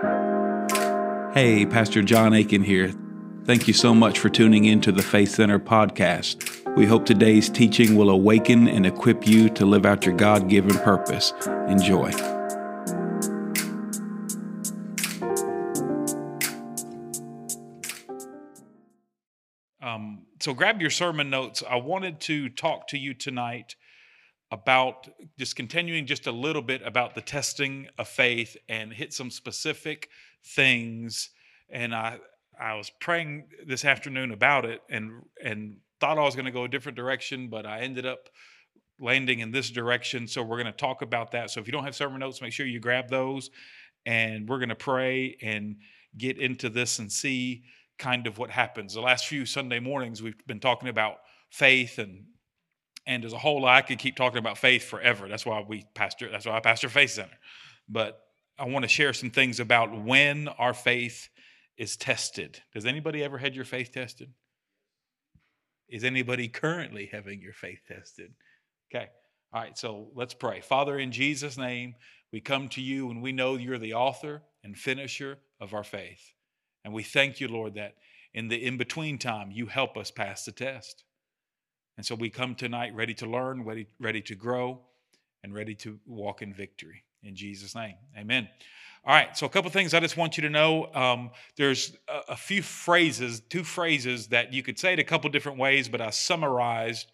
Hey, Pastor John Aiken here. Thank you so much for tuning in to the Faith Center podcast. We hope today's teaching will awaken and equip you to live out your God given purpose. Enjoy. Um, so grab your sermon notes. I wanted to talk to you tonight about just continuing just a little bit about the testing of faith and hit some specific things. And I I was praying this afternoon about it and and thought I was going to go a different direction, but I ended up landing in this direction. So we're going to talk about that. So if you don't have sermon notes, make sure you grab those and we're going to pray and get into this and see kind of what happens. The last few Sunday mornings we've been talking about faith and and there's a whole lot I could keep talking about faith forever. That's why we pastor that's why I pastor Faith Center. But I want to share some things about when our faith is tested. Does anybody ever had your faith tested? Is anybody currently having your faith tested? Okay. All right, so let's pray. Father, in Jesus' name, we come to you and we know you're the author and finisher of our faith. And we thank you, Lord, that in the in between time, you help us pass the test. And so we come tonight ready to learn, ready, ready to grow, and ready to walk in victory. In Jesus' name, amen. All right, so a couple things I just want you to know. Um, there's a, a, few phrases, two phrases that you could say it a couple different ways, but I summarized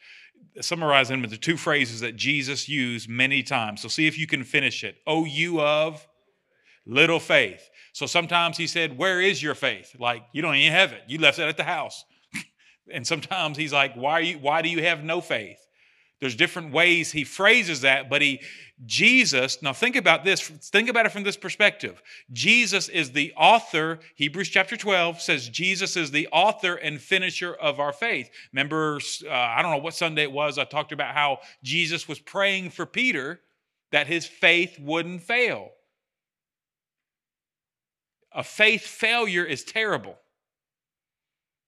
summarize them into two phrases that Jesus used many times. So see if you can finish it. Oh, you of little faith. So sometimes he said, Where is your faith? Like, you don't even have it. You left it at the house. And sometimes he's like, Why you why do you have no faith? There's different ways he phrases that, but he, Jesus, now think about this, think about it from this perspective. Jesus is the author, Hebrews chapter 12 says Jesus is the author and finisher of our faith. Remember, uh, I don't know what Sunday it was, I talked about how Jesus was praying for Peter that his faith wouldn't fail. A faith failure is terrible.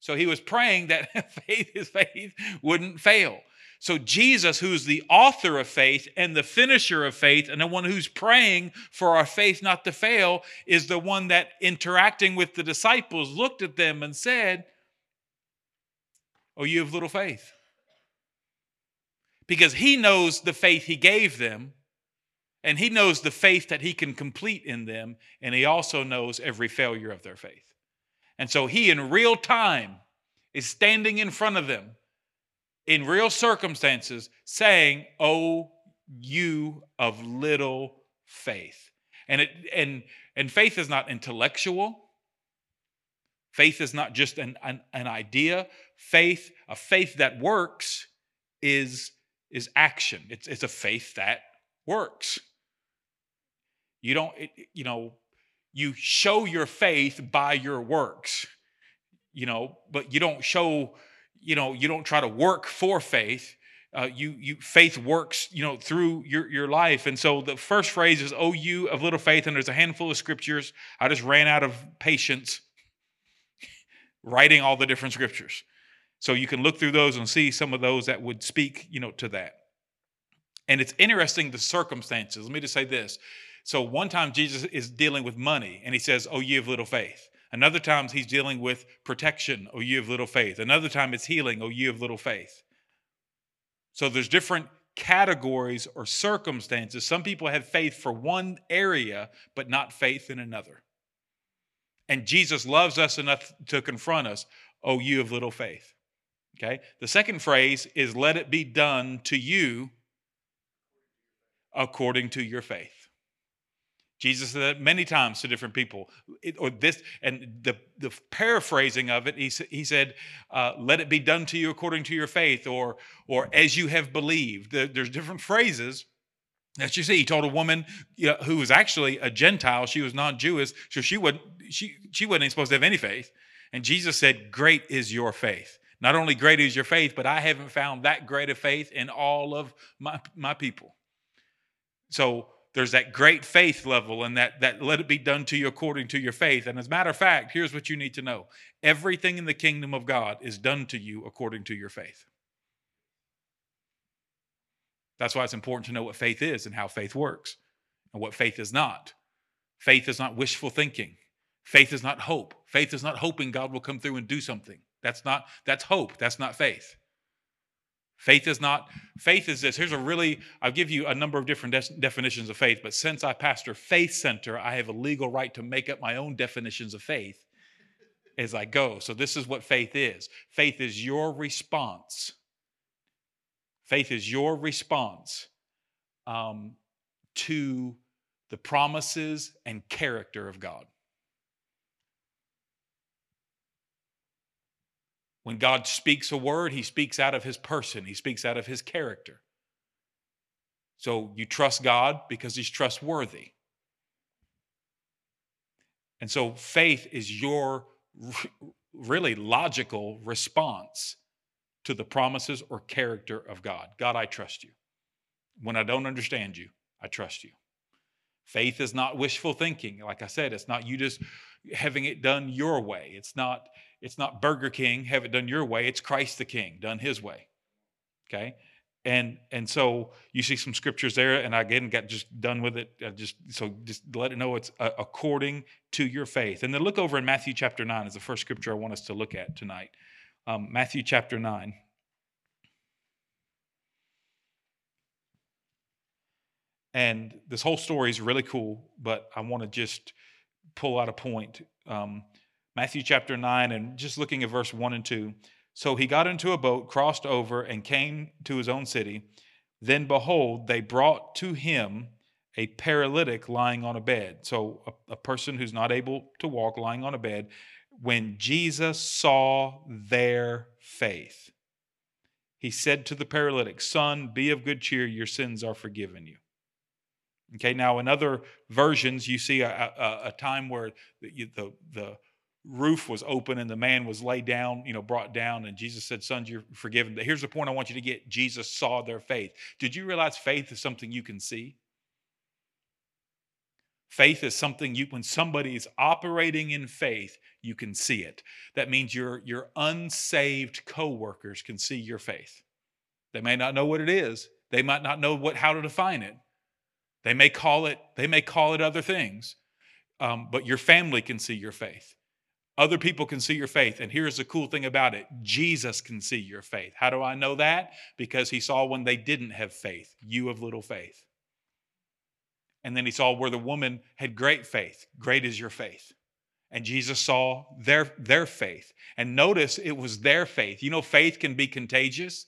So he was praying that faith, his faith wouldn't fail. So, Jesus, who's the author of faith and the finisher of faith, and the one who's praying for our faith not to fail, is the one that interacting with the disciples looked at them and said, Oh, you have little faith. Because he knows the faith he gave them, and he knows the faith that he can complete in them, and he also knows every failure of their faith. And so he, in real time, is standing in front of them in real circumstances saying, Oh, you of little faith. And it and and faith is not intellectual. Faith is not just an, an, an idea. Faith, a faith that works, is, is action. It's, it's a faith that works. You don't, it, you know, you show your faith by your works, you know, but you don't show you know you don't try to work for faith. Uh, you you faith works you know through your your life. And so the first phrase is oh you of little faith and there's a handful of scriptures. I just ran out of patience writing all the different scriptures. So you can look through those and see some of those that would speak you know to that. And it's interesting the circumstances. Let me just say this so one time jesus is dealing with money and he says oh you of little faith Another times he's dealing with protection, oh, you have little faith. Another time it's healing, oh, you have little faith. So there's different categories or circumstances. Some people have faith for one area, but not faith in another. And Jesus loves us enough to confront us, oh, you have little faith. Okay? The second phrase is, let it be done to you according to your faith. Jesus said that many times to different people. It, or this, and the, the paraphrasing of it, he, he said, uh, "Let it be done to you according to your faith," or or as you have believed. there's different phrases that you see. He told a woman you know, who was actually a Gentile; she was non-Jewish, so she would she she wasn't supposed to have any faith. And Jesus said, "Great is your faith." Not only great is your faith, but I haven't found that great a faith in all of my my people. So there's that great faith level and that, that let it be done to you according to your faith. And as a matter of fact, here's what you need to know everything in the kingdom of God is done to you according to your faith. That's why it's important to know what faith is and how faith works and what faith is not. Faith is not wishful thinking. Faith is not hope. Faith is not hoping God will come through and do something. That's not that's hope. That's not faith. Faith is not faith is this. Here's a really I'll give you a number of different de- definitions of faith, but since I pastor Faith Center, I have a legal right to make up my own definitions of faith as I go. So this is what faith is. Faith is your response. Faith is your response um, to the promises and character of God. When God speaks a word, he speaks out of his person, he speaks out of his character. So you trust God because he's trustworthy. And so faith is your really logical response to the promises or character of God. God, I trust you. When I don't understand you, I trust you. Faith is not wishful thinking. Like I said, it's not you just having it done your way. It's not it's not Burger King have it done your way. It's Christ the King done His way. Okay, and and so you see some scriptures there, and I again got just done with it. I just so just let it know it's uh, according to your faith. And then look over in Matthew chapter nine is the first scripture I want us to look at tonight. Um, Matthew chapter nine. And this whole story is really cool, but I want to just pull out a point. Um, Matthew chapter 9, and just looking at verse 1 and 2. So he got into a boat, crossed over, and came to his own city. Then behold, they brought to him a paralytic lying on a bed. So a, a person who's not able to walk lying on a bed. When Jesus saw their faith, he said to the paralytic, Son, be of good cheer, your sins are forgiven you. Okay, now in other versions, you see a, a, a time where the, the, the, roof was open and the man was laid down, you know, brought down, and Jesus said, Sons, you're forgiven. But here's the point I want you to get Jesus saw their faith. Did you realize faith is something you can see? Faith is something you, when somebody is operating in faith, you can see it. That means your, your unsaved coworkers can see your faith. They may not know what it is. They might not know what, how to define it. They may call it, they may call it other things, um, but your family can see your faith. Other people can see your faith. And here's the cool thing about it Jesus can see your faith. How do I know that? Because he saw when they didn't have faith, you of little faith. And then he saw where the woman had great faith. Great is your faith. And Jesus saw their, their faith. And notice it was their faith. You know, faith can be contagious.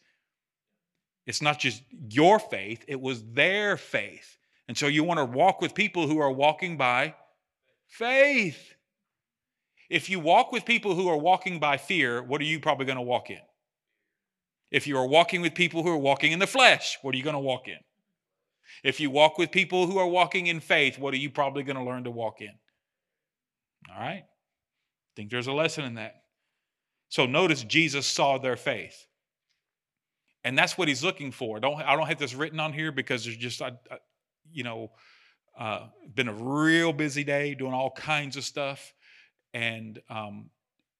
It's not just your faith, it was their faith. And so you want to walk with people who are walking by faith. If you walk with people who are walking by fear, what are you probably going to walk in? If you are walking with people who are walking in the flesh, what are you going to walk in? If you walk with people who are walking in faith, what are you probably going to learn to walk in? All right? I think there's a lesson in that. So notice Jesus saw their faith. And that's what he's looking for. Don't I don't have this written on here because there's just I, I, you know, uh, been a real busy day doing all kinds of stuff. And, um,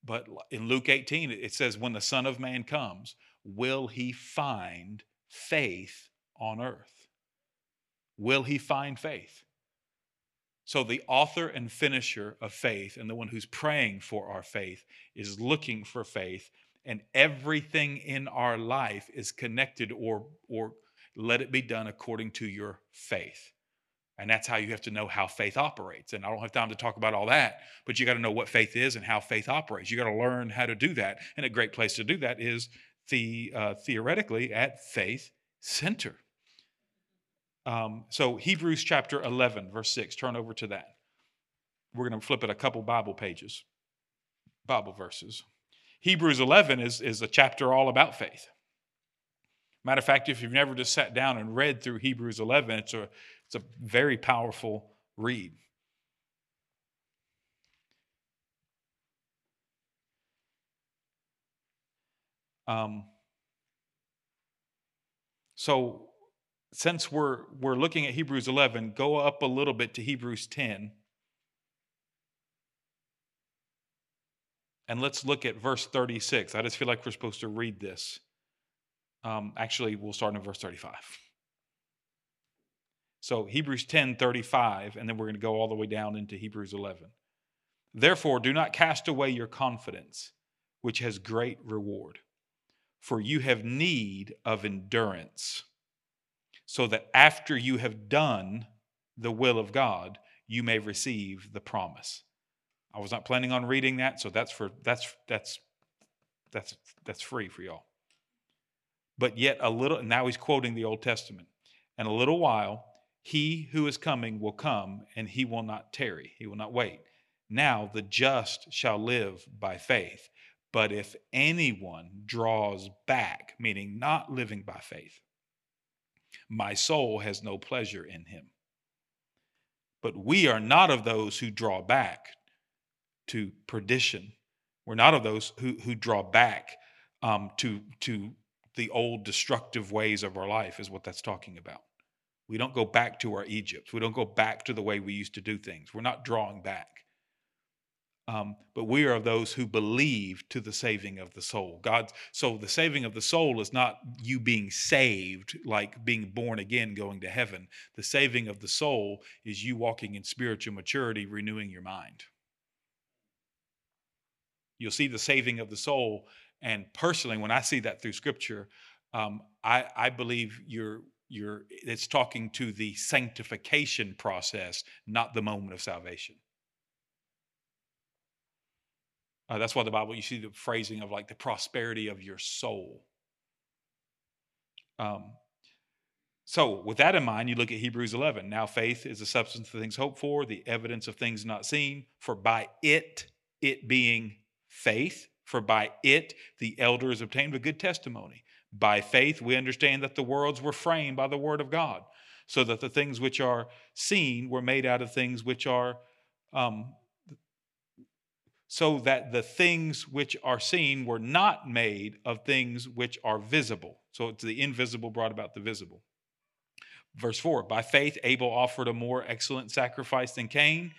but in Luke 18, it says, when the Son of Man comes, will he find faith on earth? Will he find faith? So, the author and finisher of faith, and the one who's praying for our faith, is looking for faith, and everything in our life is connected or, or let it be done according to your faith. And that's how you have to know how faith operates. And I don't have time to talk about all that, but you got to know what faith is and how faith operates. You got to learn how to do that. And a great place to do that is the uh, theoretically at Faith Center. Um, so Hebrews chapter 11, verse 6, turn over to that. We're going to flip it a couple Bible pages, Bible verses. Hebrews 11 is, is a chapter all about faith. Matter of fact, if you've never just sat down and read through Hebrews 11, it's a it's a very powerful read. Um, so, since we're we're looking at Hebrews 11, go up a little bit to Hebrews 10. And let's look at verse 36. I just feel like we're supposed to read this. Um, actually, we'll start in verse 35. So Hebrews 10 35, and then we're going to go all the way down into Hebrews 11. Therefore, do not cast away your confidence, which has great reward, for you have need of endurance, so that after you have done the will of God, you may receive the promise. I was not planning on reading that, so that's for that's that's that's that's free for y'all. But yet a little and now he's quoting the Old Testament. And a little while he who is coming will come, and he will not tarry, he will not wait. Now the just shall live by faith. But if anyone draws back, meaning not living by faith, my soul has no pleasure in him. But we are not of those who draw back to perdition. We're not of those who, who draw back um, to, to the old destructive ways of our life, is what that's talking about. We don't go back to our Egypt. We don't go back to the way we used to do things. We're not drawing back. Um, but we are those who believe to the saving of the soul. God, so the saving of the soul is not you being saved, like being born again, going to heaven. The saving of the soul is you walking in spiritual maturity, renewing your mind. You'll see the saving of the soul, and personally, when I see that through Scripture, um, I, I believe you're you're it's talking to the sanctification process, not the moment of salvation. Uh, that's why the Bible, you see the phrasing of like the prosperity of your soul. Um, so, with that in mind, you look at Hebrews 11. Now, faith is the substance of things hoped for, the evidence of things not seen. For by it, it being faith, for by it the elders obtained a good testimony. By faith, we understand that the worlds were framed by the word of God, so that the things which are seen were made out of things which are, um, so that the things which are seen were not made of things which are visible. So it's the invisible brought about the visible. Verse 4 By faith, Abel offered a more excellent sacrifice than Cain,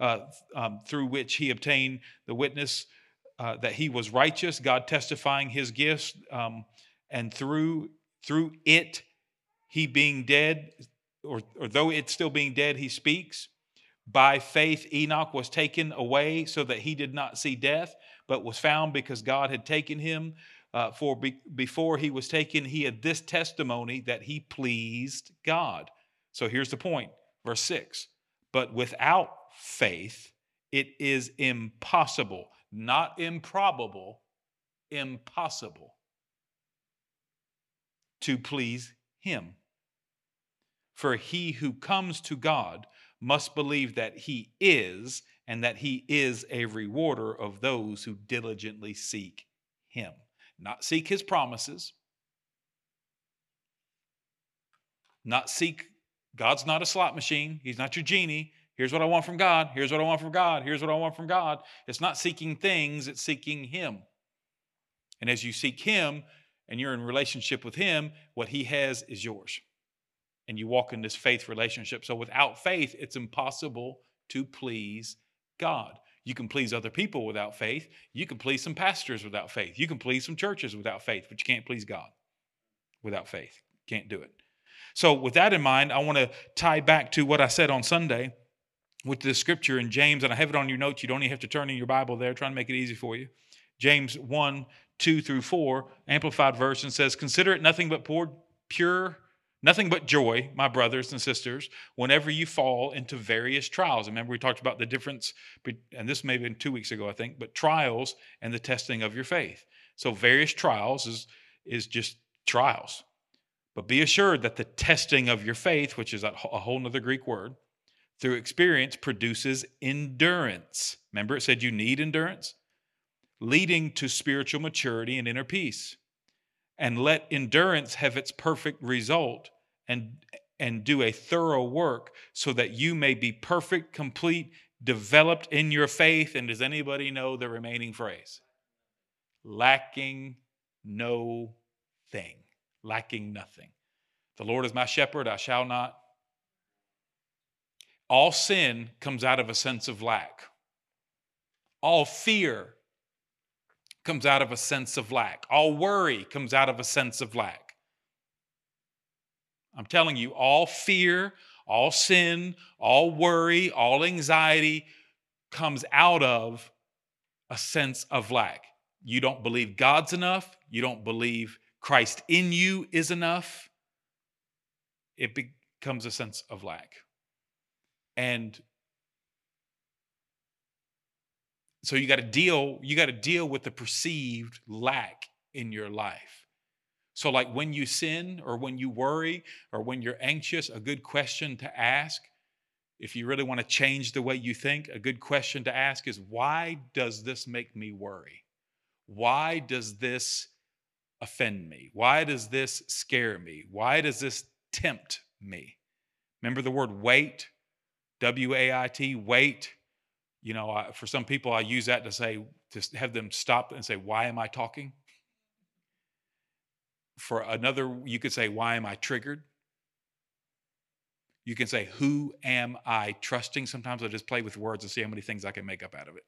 uh, um, through which he obtained the witness uh, that he was righteous, God testifying his gifts. Um, and through through it he being dead or, or though it still being dead he speaks by faith enoch was taken away so that he did not see death but was found because god had taken him uh, for be, before he was taken he had this testimony that he pleased god so here's the point verse 6 but without faith it is impossible not improbable impossible to please him. For he who comes to God must believe that he is, and that he is a rewarder of those who diligently seek him. Not seek his promises, not seek, God's not a slot machine, he's not your genie. Here's what I want from God. Here's what I want from God. Here's what I want from God. It's not seeking things, it's seeking Him. And as you seek Him, and you're in relationship with him, what he has is yours. And you walk in this faith relationship. So without faith, it's impossible to please God. You can please other people without faith. You can please some pastors without faith. You can please some churches without faith, but you can't please God without faith. Can't do it. So, with that in mind, I want to tie back to what I said on Sunday with the scripture in James, and I have it on your notes. You don't even have to turn in your Bible there, trying to make it easy for you. James 1 2 through 4, amplified version says, Consider it nothing but poor, pure, nothing but joy, my brothers and sisters, whenever you fall into various trials. Remember, we talked about the difference, and this may have been two weeks ago, I think, but trials and the testing of your faith. So, various trials is, is just trials. But be assured that the testing of your faith, which is a whole other Greek word, through experience produces endurance. Remember, it said you need endurance? leading to spiritual maturity and inner peace. And let endurance have its perfect result and, and do a thorough work so that you may be perfect, complete, developed in your faith. And does anybody know the remaining phrase? Lacking no thing, lacking nothing. The Lord is my shepherd, I shall not. All sin comes out of a sense of lack. All fear comes out of a sense of lack. All worry comes out of a sense of lack. I'm telling you, all fear, all sin, all worry, all anxiety comes out of a sense of lack. You don't believe God's enough. You don't believe Christ in you is enough. It becomes a sense of lack. And so you got to deal you got to deal with the perceived lack in your life. So like when you sin or when you worry or when you're anxious, a good question to ask if you really want to change the way you think, a good question to ask is why does this make me worry? Why does this offend me? Why does this scare me? Why does this tempt me? Remember the word wait? W A I T, wait. You know, I, for some people, I use that to say, to have them stop and say, Why am I talking? For another, you could say, Why am I triggered? You can say, Who am I trusting? Sometimes I just play with words and see how many things I can make up out of it.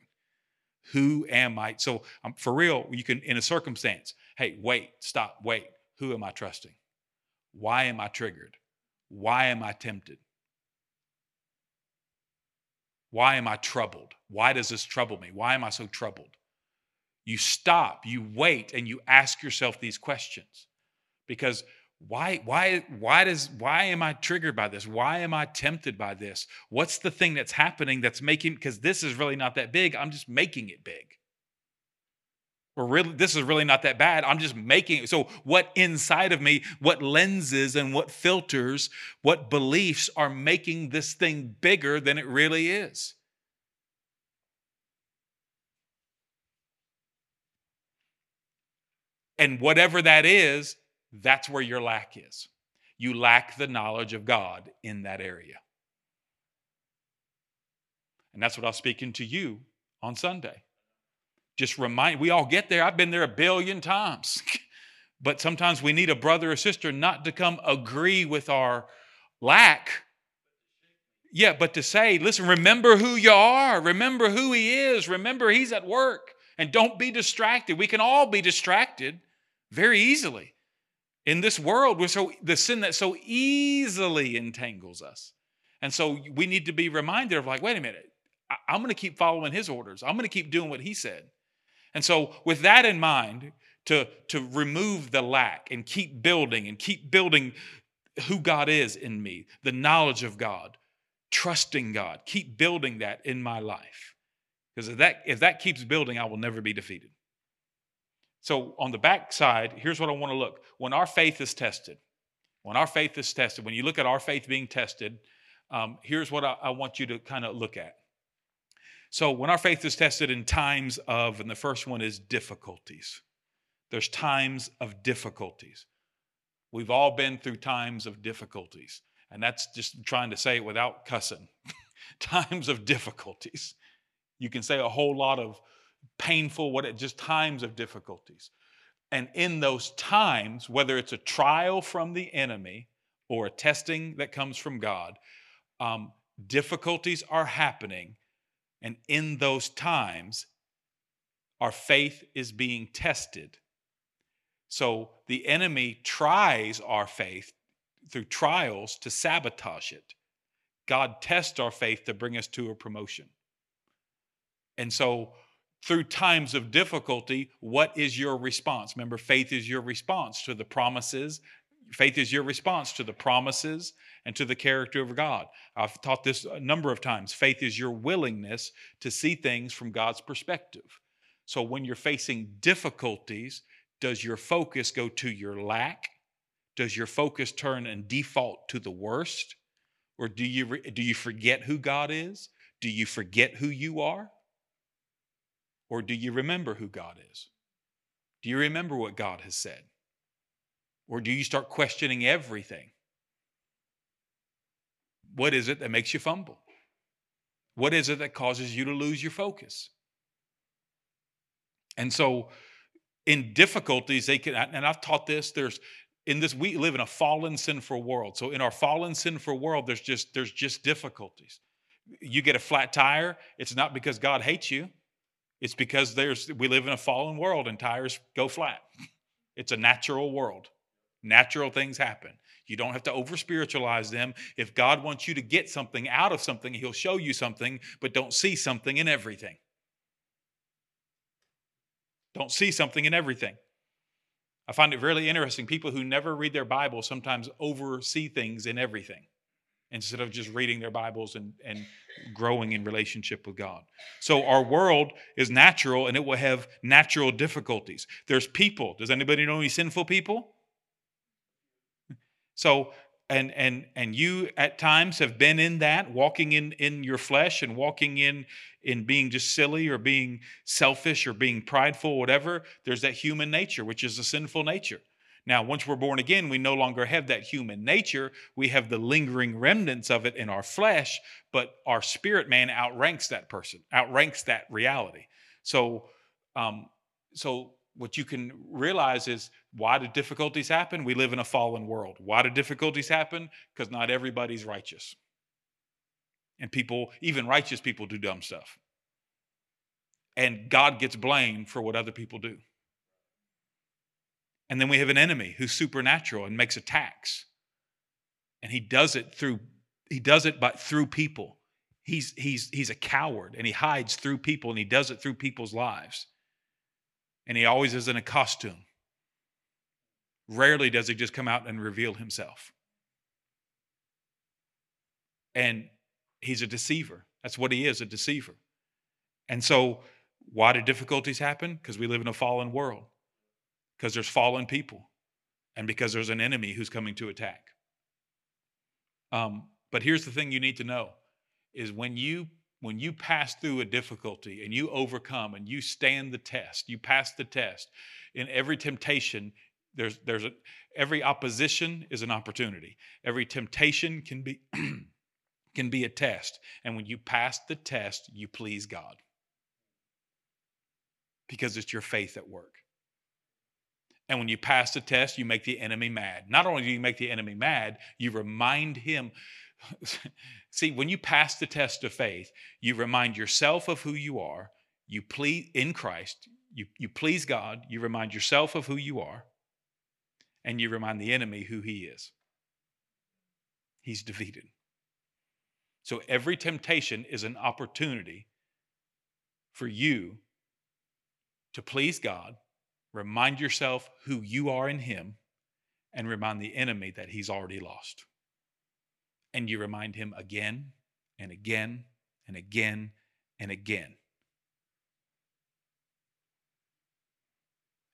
Who am I? So, um, for real, you can, in a circumstance, hey, wait, stop, wait. Who am I trusting? Why am I triggered? Why am I tempted? Why am I troubled? Why does this trouble me? Why am I so troubled? You stop, you wait, and you ask yourself these questions because why why why does why am i triggered by this why am i tempted by this what's the thing that's happening that's making because this is really not that big i'm just making it big really this is really not that bad i'm just making it so what inside of me what lenses and what filters what beliefs are making this thing bigger than it really is and whatever that is that's where your lack is. You lack the knowledge of God in that area. And that's what I was speaking to you on Sunday. Just remind, we all get there. I've been there a billion times. but sometimes we need a brother or sister not to come agree with our lack. Yeah, but to say, listen, remember who you are, remember who He is, remember He's at work, and don't be distracted. We can all be distracted very easily in this world we're so the sin that so easily entangles us and so we need to be reminded of like wait a minute I, i'm going to keep following his orders i'm going to keep doing what he said and so with that in mind to to remove the lack and keep building and keep building who god is in me the knowledge of god trusting god keep building that in my life because if that if that keeps building i will never be defeated so on the back side, here's what I want to look. When our faith is tested, when our faith is tested, when you look at our faith being tested, um, here's what I, I want you to kind of look at. So when our faith is tested in times of, and the first one is difficulties. There's times of difficulties. We've all been through times of difficulties. And that's just trying to say it without cussing. times of difficulties. You can say a whole lot of painful, what just times of difficulties. And in those times, whether it's a trial from the enemy or a testing that comes from God, um, difficulties are happening. And in those times, our faith is being tested. So the enemy tries our faith through trials to sabotage it. God tests our faith to bring us to a promotion. And so through times of difficulty, what is your response? Remember, faith is your response to the promises. Faith is your response to the promises and to the character of God. I've taught this a number of times. Faith is your willingness to see things from God's perspective. So when you're facing difficulties, does your focus go to your lack? Does your focus turn and default to the worst? Or do you, do you forget who God is? Do you forget who you are? Or do you remember who God is? Do you remember what God has said? Or do you start questioning everything? What is it that makes you fumble? What is it that causes you to lose your focus? And so, in difficulties, they can, and I've taught this, there's in this, we live in a fallen, sinful world. So in our fallen, sinful world, there's just there's just difficulties. You get a flat tire, it's not because God hates you. It's because there's we live in a fallen world and tires go flat. It's a natural world. Natural things happen. You don't have to over spiritualize them. If God wants you to get something out of something, He'll show you something, but don't see something in everything. Don't see something in everything. I find it really interesting. People who never read their Bible sometimes oversee things in everything instead of just reading their Bibles and, and growing in relationship with God. So our world is natural and it will have natural difficulties. There's people. Does anybody know any sinful people? So and and and you at times have been in that walking in in your flesh and walking in in being just silly or being selfish or being prideful whatever there's that human nature which is a sinful nature. Now once we're born again we no longer have that human nature. We have the lingering remnants of it in our flesh but our spirit man outranks that person outranks that reality. So um so what you can realize is why do difficulties happen? We live in a fallen world. Why do difficulties happen? Because not everybody's righteous. And people, even righteous people, do dumb stuff. And God gets blamed for what other people do. And then we have an enemy who's supernatural and makes attacks. And he does it through he does it but through people. He's he's he's a coward and he hides through people and he does it through people's lives. And he always is in a costume. Rarely does he just come out and reveal himself. And he's a deceiver. That's what he is a deceiver. And so, why do difficulties happen? Because we live in a fallen world, because there's fallen people, and because there's an enemy who's coming to attack. Um, but here's the thing you need to know is when you when you pass through a difficulty and you overcome and you stand the test, you pass the test. In every temptation, there's there's a, every opposition is an opportunity. Every temptation can be can be a test, and when you pass the test, you please God because it's your faith at work. And when you pass the test, you make the enemy mad. Not only do you make the enemy mad, you remind him See, when you pass the test of faith, you remind yourself of who you are. You please in Christ. You, you please God. You remind yourself of who you are. And you remind the enemy who he is. He's defeated. So every temptation is an opportunity for you to please God, remind yourself who you are in Him, and remind the enemy that he's already lost and you remind him again and again and again and again.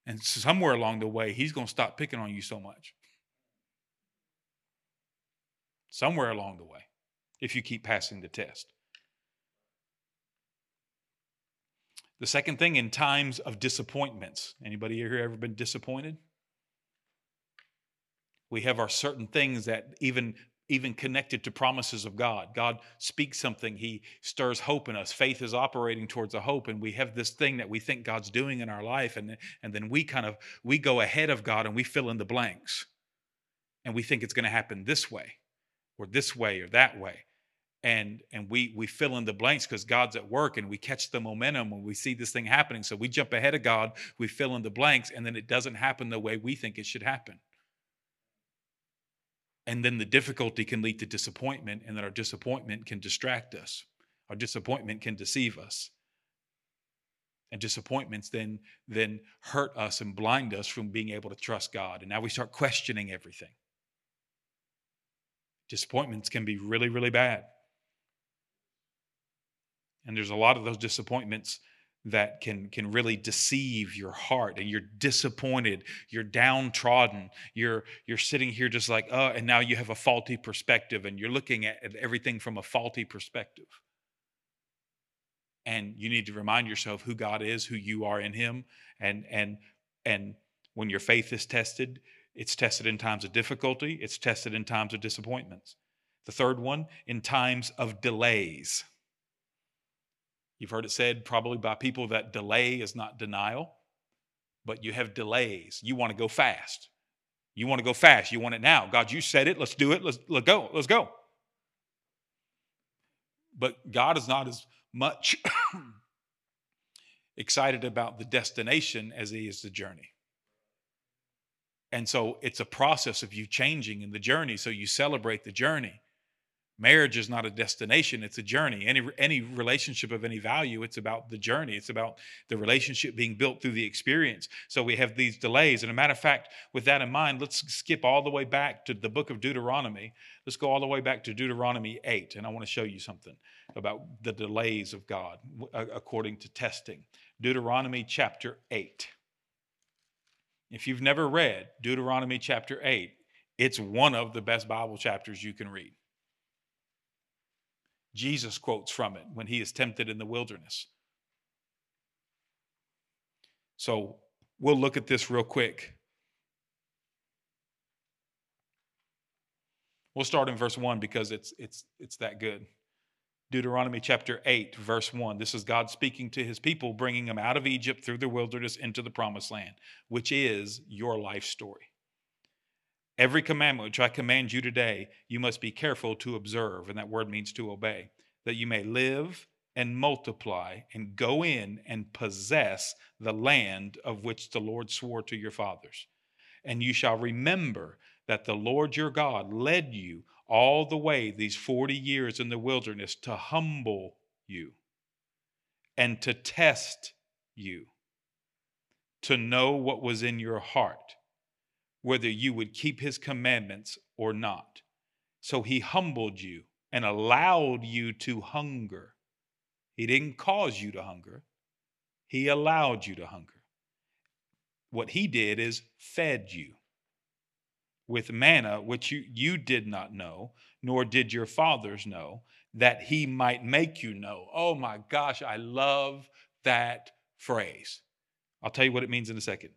And somewhere along the way, he's going to stop picking on you so much. Somewhere along the way, if you keep passing the test. The second thing in times of disappointments. Anybody here ever been disappointed? We have our certain things that even even connected to promises of God. God speaks something, He stirs hope in us. Faith is operating towards a hope, and we have this thing that we think God's doing in our life, and, and then we kind of we go ahead of God and we fill in the blanks. And we think it's going to happen this way, or this way, or that way. And and we we fill in the blanks because God's at work and we catch the momentum when we see this thing happening. So we jump ahead of God, we fill in the blanks, and then it doesn't happen the way we think it should happen and then the difficulty can lead to disappointment, and then our disappointment can distract us. Our disappointment can deceive us. And disappointments then, then hurt us and blind us from being able to trust God. And now we start questioning everything. Disappointments can be really, really bad. And there's a lot of those disappointments that can can really deceive your heart and you're disappointed you're downtrodden you're you're sitting here just like oh and now you have a faulty perspective and you're looking at everything from a faulty perspective. And you need to remind yourself who God is who you are in him and and and when your faith is tested it's tested in times of difficulty it's tested in times of disappointments. The third one in times of delays You've heard it said probably by people that delay is not denial, but you have delays. You want to go fast. You want to go fast. You want it now. God, you said it. Let's do it. Let's, let's go. Let's go. But God is not as much excited about the destination as he is the journey. And so it's a process of you changing in the journey. So you celebrate the journey. Marriage is not a destination, it's a journey. Any any relationship of any value, it's about the journey. It's about the relationship being built through the experience. So we have these delays. And a matter of fact, with that in mind, let's skip all the way back to the book of Deuteronomy. Let's go all the way back to Deuteronomy 8, and I want to show you something about the delays of God uh, according to testing. Deuteronomy chapter 8. If you've never read Deuteronomy chapter 8, it's one of the best Bible chapters you can read. Jesus quotes from it when he is tempted in the wilderness. So we'll look at this real quick. We'll start in verse 1 because it's it's it's that good. Deuteronomy chapter 8 verse 1. This is God speaking to his people bringing them out of Egypt through the wilderness into the promised land, which is your life story. Every commandment which I command you today, you must be careful to observe, and that word means to obey, that you may live and multiply and go in and possess the land of which the Lord swore to your fathers. And you shall remember that the Lord your God led you all the way these 40 years in the wilderness to humble you and to test you, to know what was in your heart whether you would keep his commandments or not. So he humbled you and allowed you to hunger. He didn't cause you to hunger, he allowed you to hunger. What he did is fed you with manna, which you, you did not know, nor did your fathers know, that he might make you know. Oh my gosh, I love that phrase. I'll tell you what it means in a second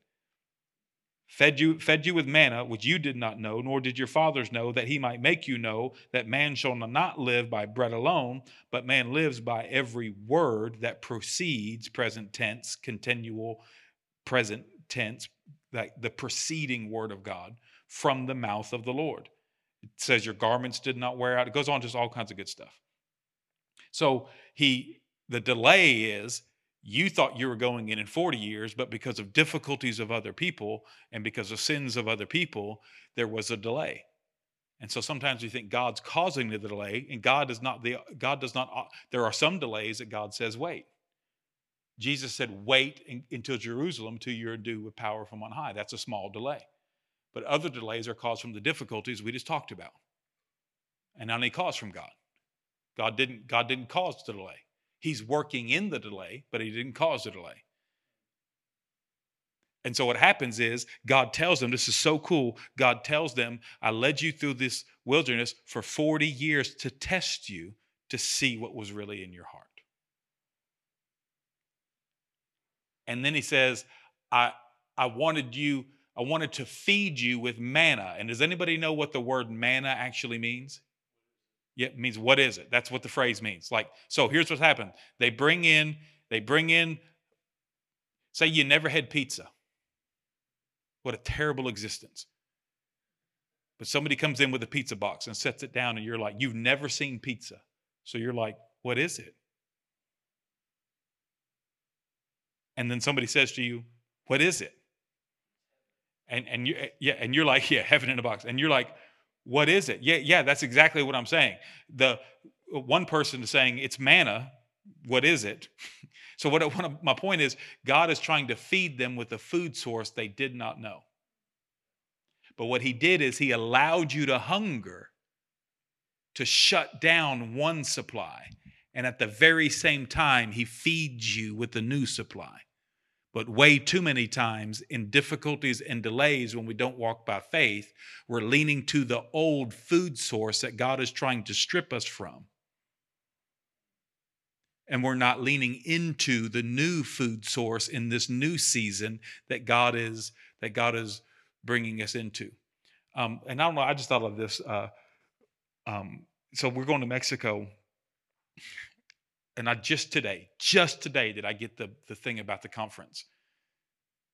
fed you, fed you with manna, which you did not know, nor did your fathers know, that he might make you know that man shall not live by bread alone, but man lives by every word that proceeds, present tense, continual present tense, like the preceding word of God from the mouth of the Lord. It says your garments did not wear out. It goes on just all kinds of good stuff. So he the delay is you thought you were going in in 40 years, but because of difficulties of other people and because of sins of other people, there was a delay. And so sometimes we think God's causing the delay, and God does not. The God does not. Uh, there are some delays that God says wait. Jesus said, "Wait in, until Jerusalem, till you're endued with power from on high." That's a small delay, but other delays are caused from the difficulties we just talked about, and not any cause from God. God didn't. God didn't cause the delay. He's working in the delay, but he didn't cause the delay. And so what happens is God tells them, this is so cool. God tells them, I led you through this wilderness for 40 years to test you to see what was really in your heart. And then he says, I, I wanted you, I wanted to feed you with manna. And does anybody know what the word manna actually means? Yeah, it means what is it? That's what the phrase means. Like, so here's what's happened. They bring in, they bring in, say you never had pizza. What a terrible existence. But somebody comes in with a pizza box and sets it down, and you're like, you've never seen pizza. So you're like, what is it? And then somebody says to you, what is it? And and you eh, yeah, and you're like, yeah, heaven in a box. And you're like, what is it? Yeah, yeah, that's exactly what I'm saying. The one person is saying it's manna. What is it? So what, what my point is, God is trying to feed them with a food source they did not know. But what he did is he allowed you to hunger to shut down one supply. And at the very same time, he feeds you with a new supply. But way too many times in difficulties and delays when we don't walk by faith, we're leaning to the old food source that God is trying to strip us from. And we're not leaning into the new food source in this new season that God is that God is bringing us into. Um, and I don't know. I just thought of this. Uh, um, so we're going to Mexico and I just today, just today, did I get the, the thing about the conference.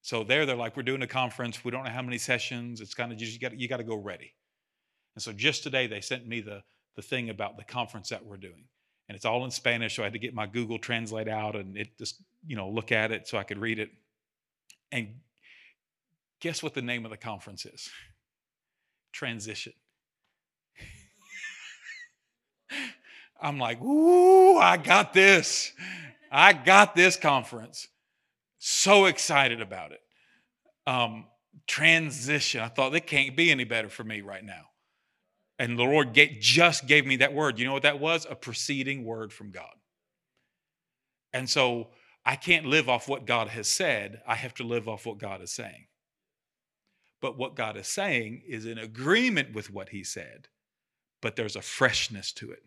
So there, they're like, we're doing a conference. We don't know how many sessions. It's kind of just you got you got to go ready. And so just today, they sent me the the thing about the conference that we're doing, and it's all in Spanish. So I had to get my Google Translate out and it just you know look at it so I could read it. And Guess what the name of the conference is? Transition. I'm like, ooh, I got this. I got this conference. So excited about it. Um, transition. I thought it can't be any better for me right now. And the Lord just gave me that word. You know what that was? A preceding word from God. And so I can't live off what God has said. I have to live off what God is saying. But what God is saying is in agreement with what He said, but there's a freshness to it.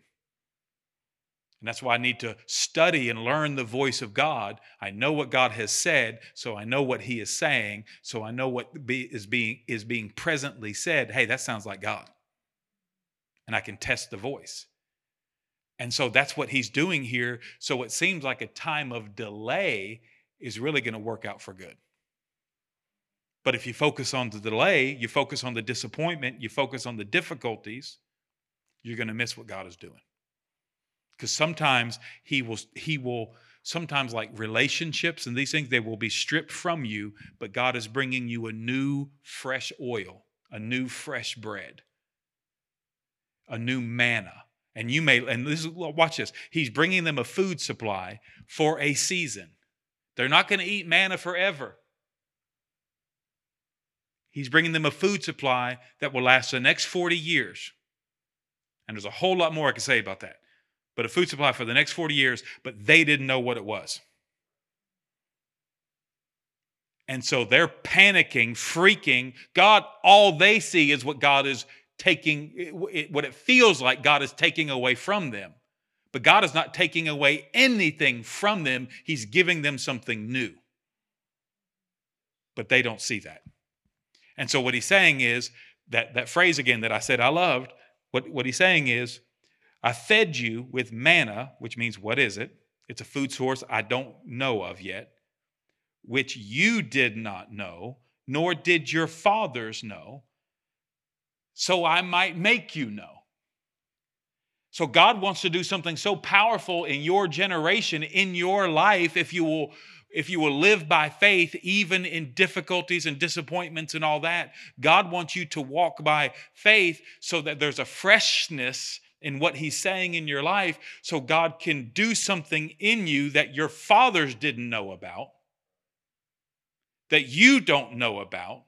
And that's why I need to study and learn the voice of God. I know what God has said, so I know what He is saying, so I know what be, is being is being presently said. Hey, that sounds like God, and I can test the voice. And so that's what He's doing here. So it seems like a time of delay is really going to work out for good. But if you focus on the delay, you focus on the disappointment, you focus on the difficulties, you're going to miss what God is doing because sometimes he will he will sometimes like relationships and these things they will be stripped from you but god is bringing you a new fresh oil a new fresh bread a new manna. And you may and this is watch this. He's bringing them a food supply for a season. They're not going to eat manna forever. He's bringing them a food supply that will last the next 40 years. And there's a whole lot more i can say about that but a food supply for the next 40 years, but they didn't know what it was. And so they're panicking, freaking. God, all they see is what God is taking, what it feels like God is taking away from them. But God is not taking away anything from them, He's giving them something new. But they don't see that. And so what He's saying is that, that phrase again that I said I loved, what, what He's saying is, I fed you with manna, which means what is it? It's a food source I don't know of yet, which you did not know, nor did your fathers know, so I might make you know. So God wants to do something so powerful in your generation, in your life, if you will if you will live by faith, even in difficulties and disappointments and all that, God wants you to walk by faith so that there's a freshness in what he's saying in your life so God can do something in you that your fathers didn't know about, that you don't know about,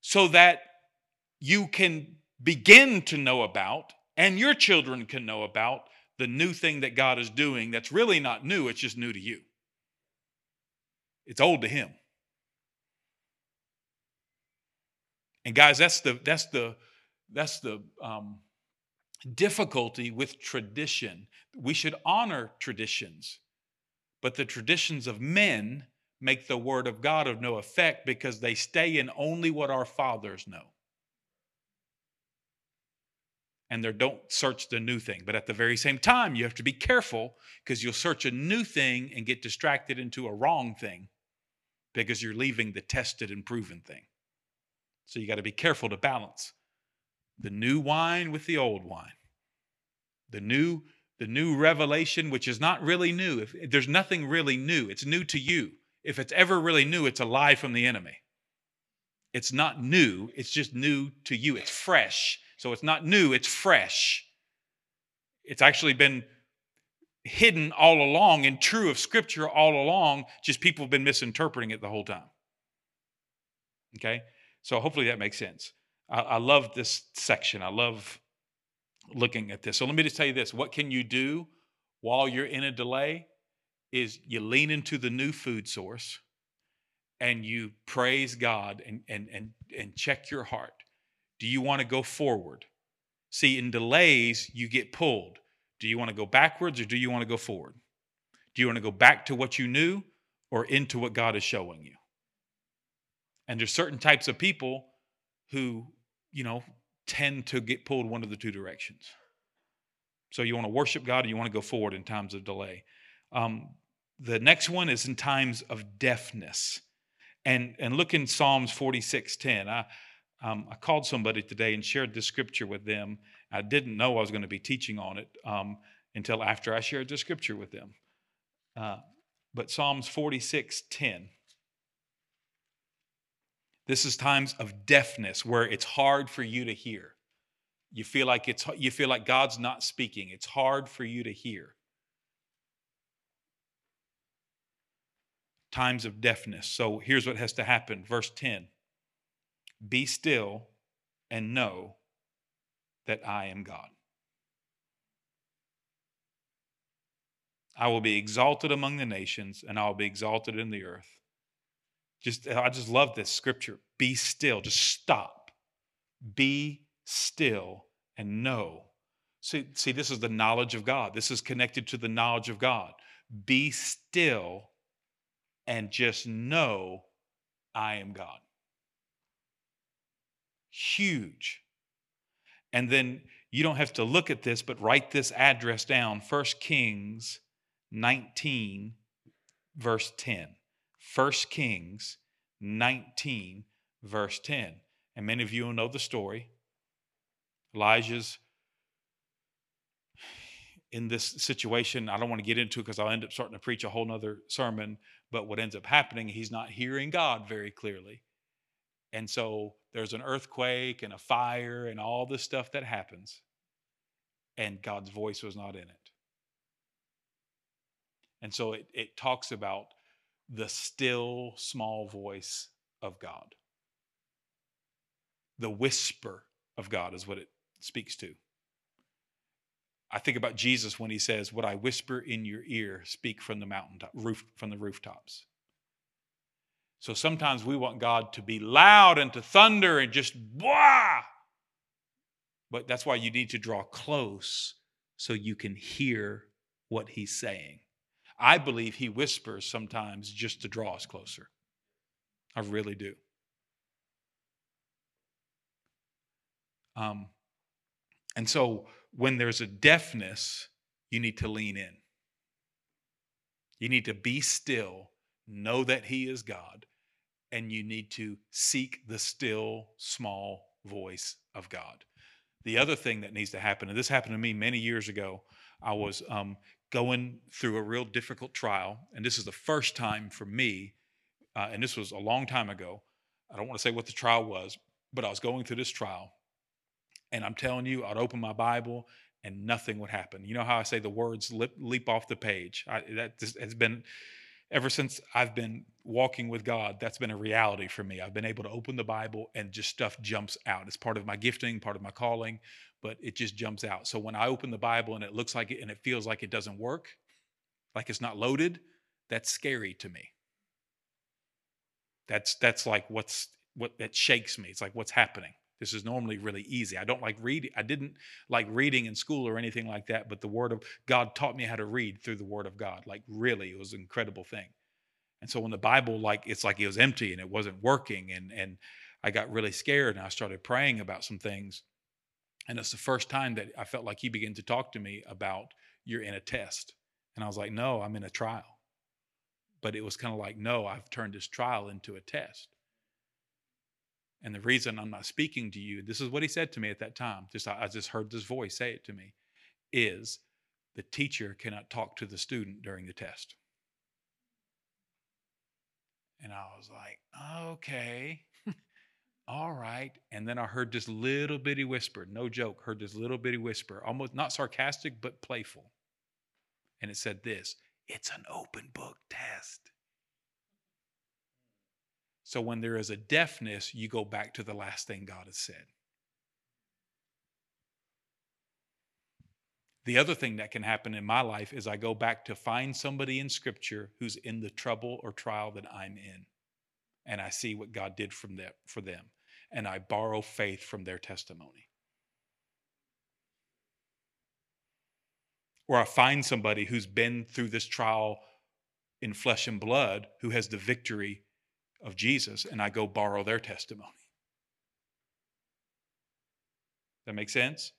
so that you can begin to know about and your children can know about the new thing that God is doing that's really not new, it's just new to you. It's old to him. And guys, that's the that's the that's the um, difficulty with tradition. We should honor traditions, but the traditions of men make the word of God of no effect because they stay in only what our fathers know. And they don't search the new thing. But at the very same time, you have to be careful because you'll search a new thing and get distracted into a wrong thing because you're leaving the tested and proven thing. So you got to be careful to balance the new wine with the old wine. The new the new revelation which is not really new. If there's nothing really new, it's new to you. If it's ever really new, it's a lie from the enemy. It's not new, it's just new to you. It's fresh. So it's not new, it's fresh. It's actually been hidden all along and true of scripture all along, just people have been misinterpreting it the whole time. Okay? So hopefully that makes sense. I, I love this section. I love looking at this. So let me just tell you this what can you do while you're in a delay? Is you lean into the new food source and you praise God and, and, and, and check your heart. Do you want to go forward? See, in delays, you get pulled. Do you want to go backwards or do you want to go forward? Do you want to go back to what you knew or into what God is showing you? And there's certain types of people who you know, tend to get pulled one of the two directions. So you want to worship God or you want to go forward in times of delay. Um, the next one is in times of deafness. And, and look in Psalms 46:10. I, um, I called somebody today and shared this scripture with them. I didn't know I was going to be teaching on it um, until after I shared the scripture with them. Uh, but Psalms 46:10. This is times of deafness where it's hard for you to hear. You feel like it's you feel like God's not speaking. It's hard for you to hear. Times of deafness. So here's what has to happen. Verse 10. Be still and know that I am God. I will be exalted among the nations and I will be exalted in the earth. Just I just love this scripture. Be still, just stop. Be still and know. See, see, this is the knowledge of God. This is connected to the knowledge of God. Be still and just know I am God. Huge. And then you don't have to look at this, but write this address down 1 Kings 19, verse 10. 1 Kings 19, verse 10. And many of you will know the story. Elijah's in this situation. I don't want to get into it because I'll end up starting to preach a whole nother sermon. But what ends up happening, he's not hearing God very clearly. And so there's an earthquake and a fire and all this stuff that happens. And God's voice was not in it. And so it, it talks about the still small voice of God. The whisper of God is what it speaks to. I think about Jesus when he says, What I whisper in your ear, speak from the mountaintop, roof from the rooftops. So sometimes we want God to be loud and to thunder and just wah. But that's why you need to draw close so you can hear what he's saying. I believe he whispers sometimes just to draw us closer. I really do. Um, and so when there's a deafness, you need to lean in. You need to be still, know that He is God, and you need to seek the still, small voice of God. The other thing that needs to happen, and this happened to me many years ago, I was um, going through a real difficult trial, and this is the first time for me, uh, and this was a long time ago. I don't want to say what the trial was, but I was going through this trial, and I'm telling you, I'd open my Bible and nothing would happen. You know how I say the words leap, off the page? I, that has been ever since I've been walking with God, that's been a reality for me. I've been able to open the Bible and just stuff jumps out. It's part of my gifting, part of my calling, but it just jumps out. So when I open the Bible and it looks like it and it feels like it doesn't work, like it's not loaded, that's scary to me. That's that's like what's what that shakes me. It's like what's happening. This is normally really easy. I don't like reading. I didn't like reading in school or anything like that, but the Word of God taught me how to read through the Word of God. Like, really, it was an incredible thing. And so when the Bible, like, it's like it was empty and it wasn't working, and and I got really scared and I started praying about some things. And it's the first time that I felt like He began to talk to me about you're in a test. And I was like, no, I'm in a trial. But it was kind of like, no, I've turned this trial into a test. And the reason I'm not speaking to you, this is what he said to me at that time. Just I just heard this voice say it to me, is the teacher cannot talk to the student during the test. And I was like, okay, all right. And then I heard this little bitty whisper, no joke, heard this little bitty whisper, almost not sarcastic, but playful. And it said this it's an open book test. So when there is a deafness, you go back to the last thing God has said. The other thing that can happen in my life is I go back to find somebody in Scripture who's in the trouble or trial that I'm in, and I see what God did from them, for them, and I borrow faith from their testimony. Or I find somebody who's been through this trial in flesh and blood who has the victory of Jesus and I go borrow their testimony. That make sense?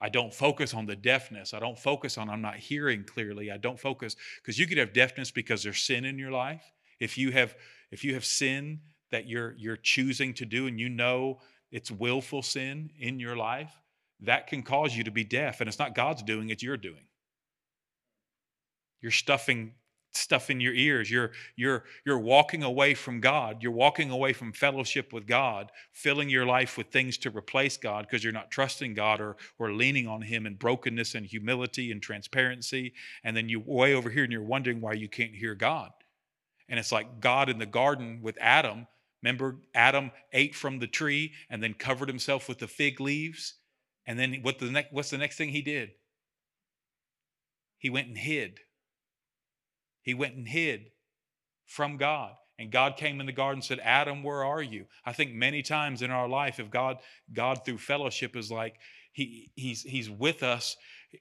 I don't focus on the deafness. I don't focus on I'm not hearing clearly. I don't focus because you could have deafness because there's sin in your life. If you have if you have sin that you're you're choosing to do and you know it's willful sin in your life, that can cause you to be deaf and it's not God's doing, it's your doing. You're stuffing stuff in your ears. You're you're you're walking away from god. You're walking away from fellowship with god filling your life with things to replace god because you're not trusting god or or leaning on him in brokenness and humility and transparency. And then you way over here and you're wondering why you can't hear god. And it's like god in the garden with adam. Remember adam ate from the tree and then covered himself with the fig leaves? And then what the next what's the next thing he did? He went and hid he went and hid from God. And God came in the garden and said, Adam, where are you? I think many times in our life, if God, God through fellowship is like, he, he's, he's with us,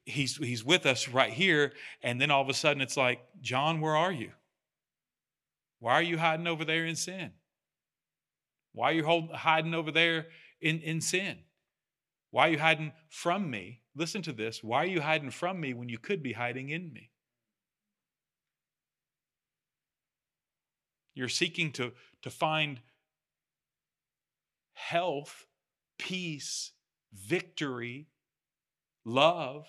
he's, he's with us right here. And then all of a sudden it's like, John, where are you? Why are you hiding over there in sin? Why are you hold, hiding over there in, in sin? Why are you hiding from me? Listen to this. Why are you hiding from me when you could be hiding in me? You're seeking to, to find health, peace, victory, love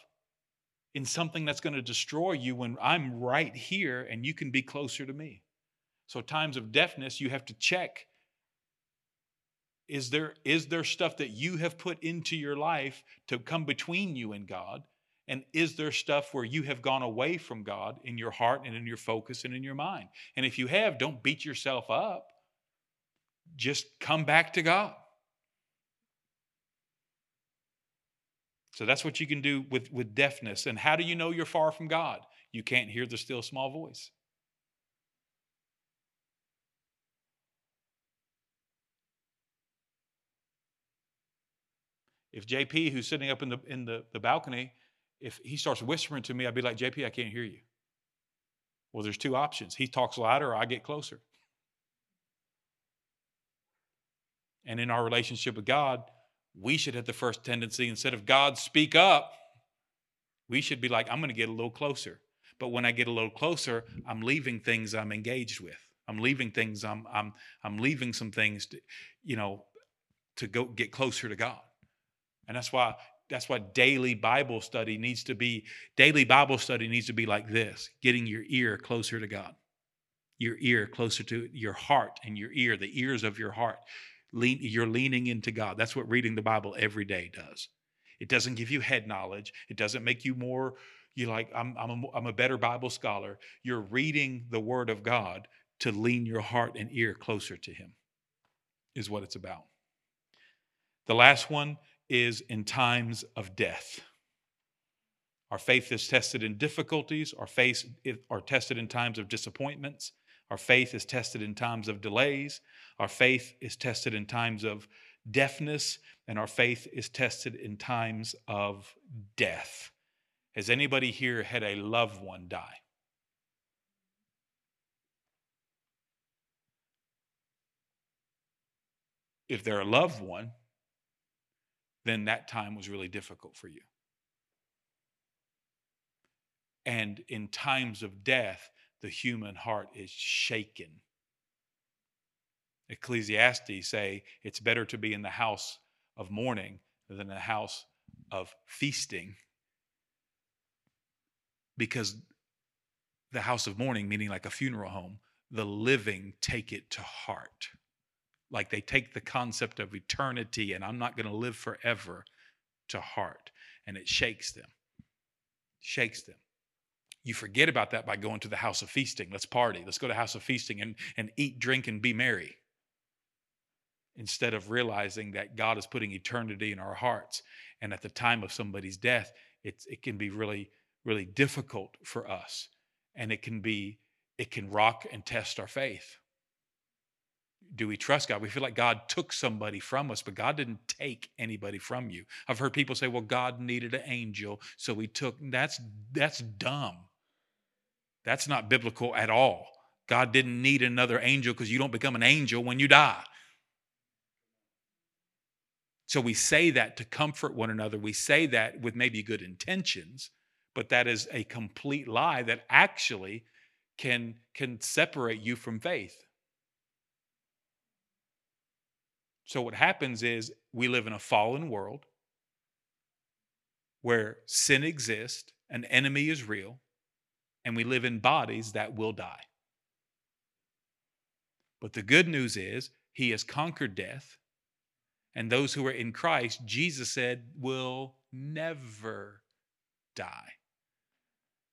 in something that's going to destroy you when I'm right here and you can be closer to me. So, times of deafness, you have to check is there, is there stuff that you have put into your life to come between you and God? And is there stuff where you have gone away from God in your heart and in your focus and in your mind? And if you have, don't beat yourself up. Just come back to God. So that's what you can do with, with deafness. And how do you know you're far from God? You can't hear the still small voice. If JP, who's sitting up in the, in the, the balcony, if he starts whispering to me, I'd be like, JP, I can't hear you. Well, there's two options. He talks louder or I get closer. And in our relationship with God, we should have the first tendency, instead of God, speak up, we should be like, I'm going to get a little closer. But when I get a little closer, I'm leaving things I'm engaged with. I'm leaving things, I'm, I'm, I'm leaving some things, to, you know, to go get closer to God. And that's why that's why daily Bible study needs to be daily Bible study needs to be like this, getting your ear closer to God. Your ear closer to your heart and your ear, the ears of your heart. Lean, you're leaning into God. That's what reading the Bible every day does. It doesn't give you head knowledge. It doesn't make you more, you're like, I'm, I'm, a, I'm a better Bible scholar. You're reading the Word of God to lean your heart and ear closer to Him, is what it's about. The last one is in times of death. Our faith is tested in difficulties, our faith are tested in times of disappointments, our faith is tested in times of delays, our faith is tested in times of deafness, and our faith is tested in times of death. Has anybody here had a loved one die? If they're a loved one, then that time was really difficult for you. And in times of death, the human heart is shaken. Ecclesiastes say it's better to be in the house of mourning than the house of feasting because the house of mourning meaning like a funeral home the living take it to heart like they take the concept of eternity and I'm not going to live forever to heart. And it shakes them. Shakes them. You forget about that by going to the house of feasting. Let's party. Let's go to house of feasting and, and eat, drink, and be merry. Instead of realizing that God is putting eternity in our hearts. And at the time of somebody's death, it's, it can be really, really difficult for us. And it can be, it can rock and test our faith do we trust God? We feel like God took somebody from us, but God didn't take anybody from you. I've heard people say, well, God needed an angel, so he took that's that's dumb. That's not biblical at all. God didn't need another angel because you don't become an angel when you die. So we say that to comfort one another. We say that with maybe good intentions, but that is a complete lie that actually can, can separate you from faith. So, what happens is we live in a fallen world where sin exists, an enemy is real, and we live in bodies that will die. But the good news is he has conquered death. And those who are in Christ, Jesus said, will never die.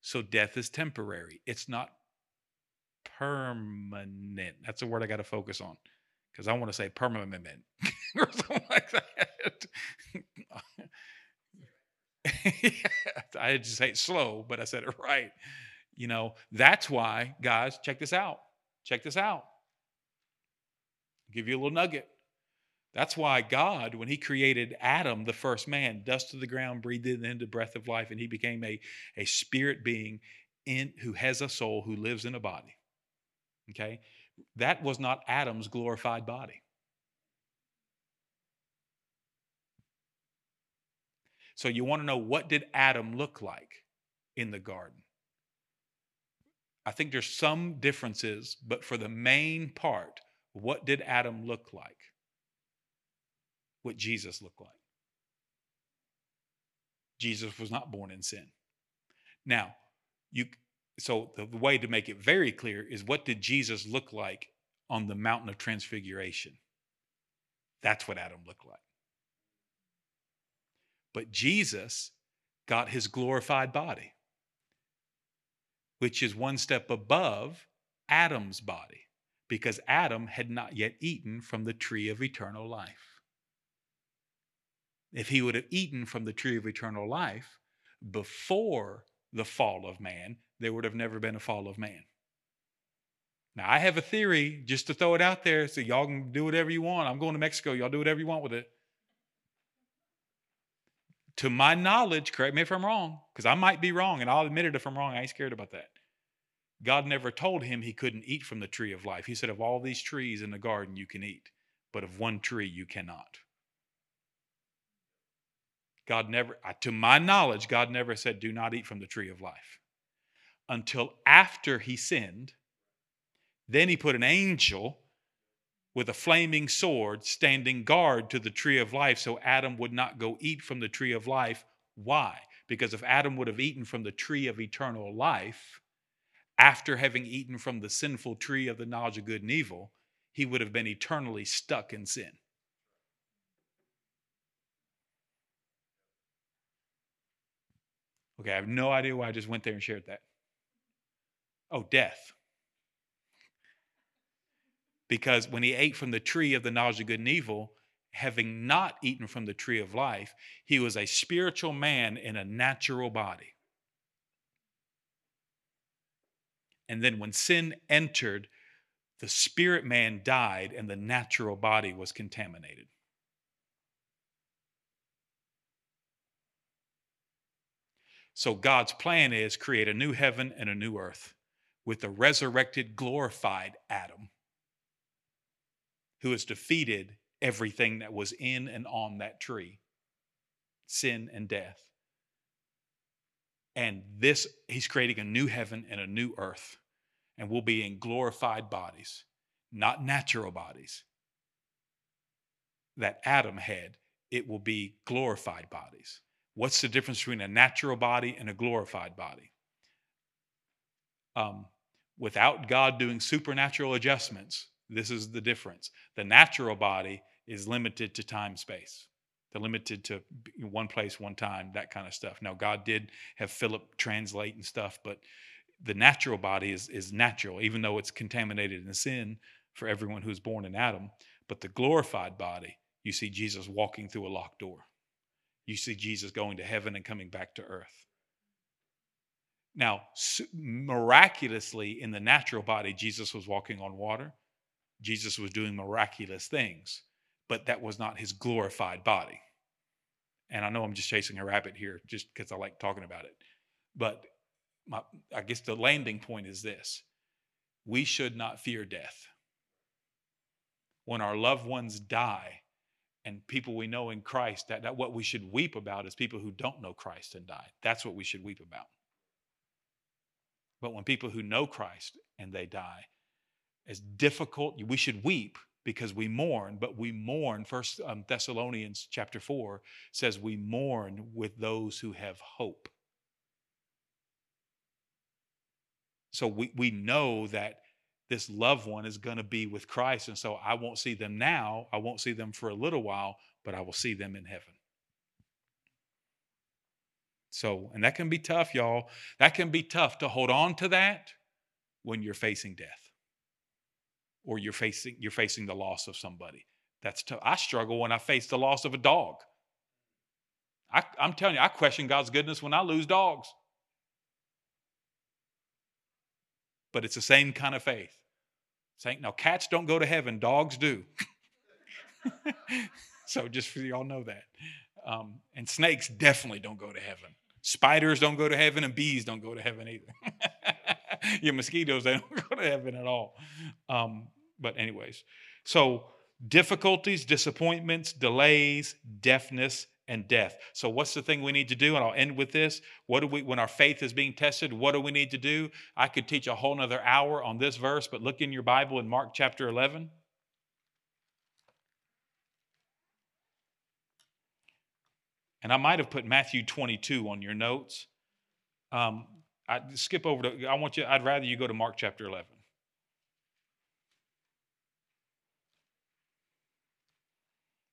So death is temporary, it's not permanent. That's a word I got to focus on because I want to say permanent men or something like that. I just say slow, but I said it right. You know, that's why, guys, check this out. Check this out. I'll give you a little nugget. That's why God, when He created Adam, the first man, dust of the ground, breathed in the breath of life, and he became a, a spirit being in who has a soul who lives in a body. Okay? That was not Adam's glorified body. So you want to know what did Adam look like in the garden? I think there's some differences, but for the main part, what did Adam look like? What Jesus looked like. Jesus was not born in sin. Now, you so the way to make it very clear is what did Jesus look like on the mountain of transfiguration? That's what Adam looked like. But Jesus got his glorified body, which is one step above Adam's body, because Adam had not yet eaten from the tree of eternal life. If he would have eaten from the tree of eternal life before the fall of man, there would have never been a fall of man. Now, I have a theory just to throw it out there so y'all can do whatever you want. I'm going to Mexico. Y'all do whatever you want with it. To my knowledge, correct me if I'm wrong, because I might be wrong, and I'll admit it if I'm wrong. I ain't scared about that. God never told him he couldn't eat from the tree of life. He said, Of all these trees in the garden, you can eat, but of one tree, you cannot. God never, to my knowledge, God never said, Do not eat from the tree of life until after he sinned. Then he put an angel with a flaming sword standing guard to the tree of life so Adam would not go eat from the tree of life. Why? Because if Adam would have eaten from the tree of eternal life, after having eaten from the sinful tree of the knowledge of good and evil, he would have been eternally stuck in sin. Okay, I have no idea why I just went there and shared that. Oh, death. Because when he ate from the tree of the knowledge of good and evil, having not eaten from the tree of life, he was a spiritual man in a natural body. And then when sin entered, the spirit man died and the natural body was contaminated. So God's plan is create a new heaven and a new earth with the resurrected, glorified Adam who has defeated everything that was in and on that tree sin and death. And this, he's creating a new heaven and a new earth. And we'll be in glorified bodies, not natural bodies that Adam had. It will be glorified bodies. What's the difference between a natural body and a glorified body? Um, without God doing supernatural adjustments, this is the difference. The natural body is limited to time space. They're limited to one place, one time, that kind of stuff. Now, God did have Philip translate and stuff, but the natural body is, is natural, even though it's contaminated in sin for everyone who's born in Adam. But the glorified body, you see Jesus walking through a locked door. You see Jesus going to heaven and coming back to earth. Now, miraculously, in the natural body, Jesus was walking on water. Jesus was doing miraculous things, but that was not his glorified body. And I know I'm just chasing a rabbit here just because I like talking about it. But my, I guess the landing point is this we should not fear death. When our loved ones die, and people we know in Christ, that, that what we should weep about is people who don't know Christ and die. That's what we should weep about. But when people who know Christ and they die, as difficult, we should weep because we mourn, but we mourn. First um, Thessalonians chapter 4 says we mourn with those who have hope. so we, we know that this loved one is going to be with Christ. And so I won't see them now. I won't see them for a little while, but I will see them in heaven. So, and that can be tough, y'all. That can be tough to hold on to that when you're facing death or you're facing you're facing the loss of somebody. That's tough. I struggle when I face the loss of a dog. I, I'm telling you, I question God's goodness when I lose dogs. But it's the same kind of faith. Saying, now cats don't go to heaven, dogs do. so just for y'all know that. Um, and snakes definitely don't go to heaven. Spiders don't go to heaven, and bees don't go to heaven either. Your mosquitoes, they don't go to heaven at all. Um, but, anyways, so difficulties, disappointments, delays, deafness, and death. So, what's the thing we need to do? And I'll end with this. What do we, when our faith is being tested, what do we need to do? I could teach a whole nother hour on this verse, but look in your Bible in Mark chapter 11. And I might have put Matthew 22 on your notes. Um, I skip over to, I want you, I'd rather you go to Mark chapter 11.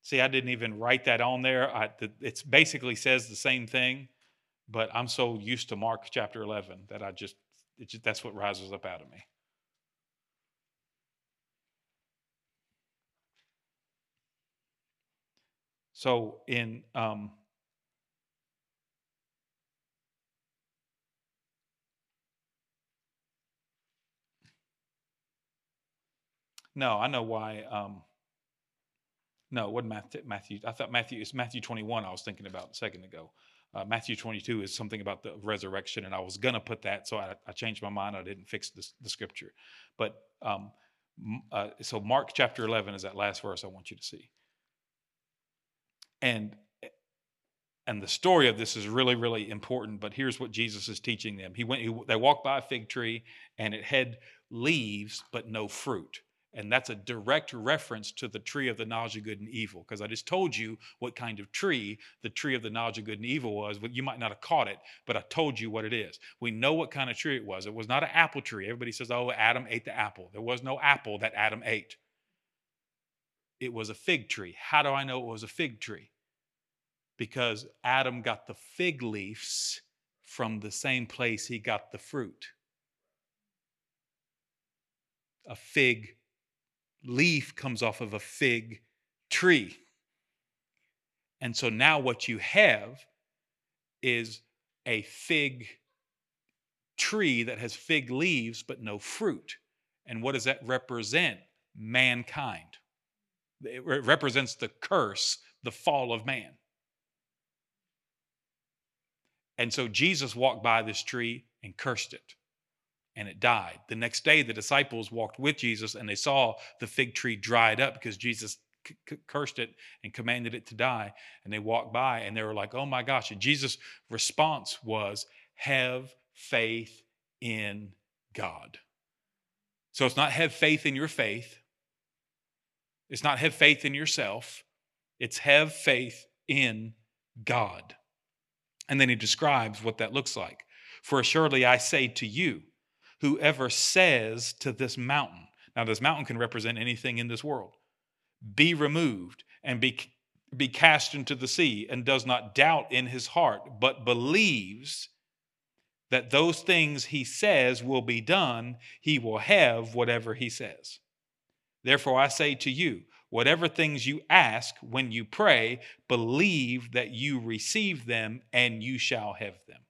See, I didn't even write that on there. It basically says the same thing, but I'm so used to Mark chapter 11 that I just, just that's what rises up out of me. So in um, No, I know why. Um, no, it wasn't Matthew. I thought Matthew is Matthew 21. I was thinking about a second ago. Uh, Matthew 22 is something about the resurrection, and I was gonna put that, so I, I changed my mind. I didn't fix the, the scripture, but um, uh, so Mark chapter 11 is that last verse I want you to see, and and the story of this is really really important. But here's what Jesus is teaching them. He went. He, they walked by a fig tree, and it had leaves but no fruit. And that's a direct reference to the tree of the knowledge of good and evil, because I just told you what kind of tree the tree of the knowledge of good and evil was. But you might not have caught it, but I told you what it is. We know what kind of tree it was. It was not an apple tree. Everybody says, oh, Adam ate the apple. There was no apple that Adam ate. It was a fig tree. How do I know it was a fig tree? Because Adam got the fig leaves from the same place he got the fruit. A fig leaf comes off of a fig tree. And so now what you have is a fig tree that has fig leaves but no fruit. And what does that represent? Mankind. It represents the curse, the fall of man. And so Jesus walked by this tree and cursed it and it died. The next day, the disciples walked with Jesus and they saw the fig tree dried up because Jesus c- cursed it and commanded it to die. And they walked by and they were like, oh my gosh. And Jesus' response was, have faith in God. So it's not have faith in your faith, it's not have faith in yourself, it's have faith in God. And then he describes what that looks like. For assuredly I say to you, whoever says to this mountain, now this mountain can represent anything in this world, be removed and be, be cast into the sea, and does not doubt in his heart, but believes that those things he says will be done, he will have whatever he says. Therefore, I say to you, whatever things you ask when you pray, believe that you receive them and you shall have them.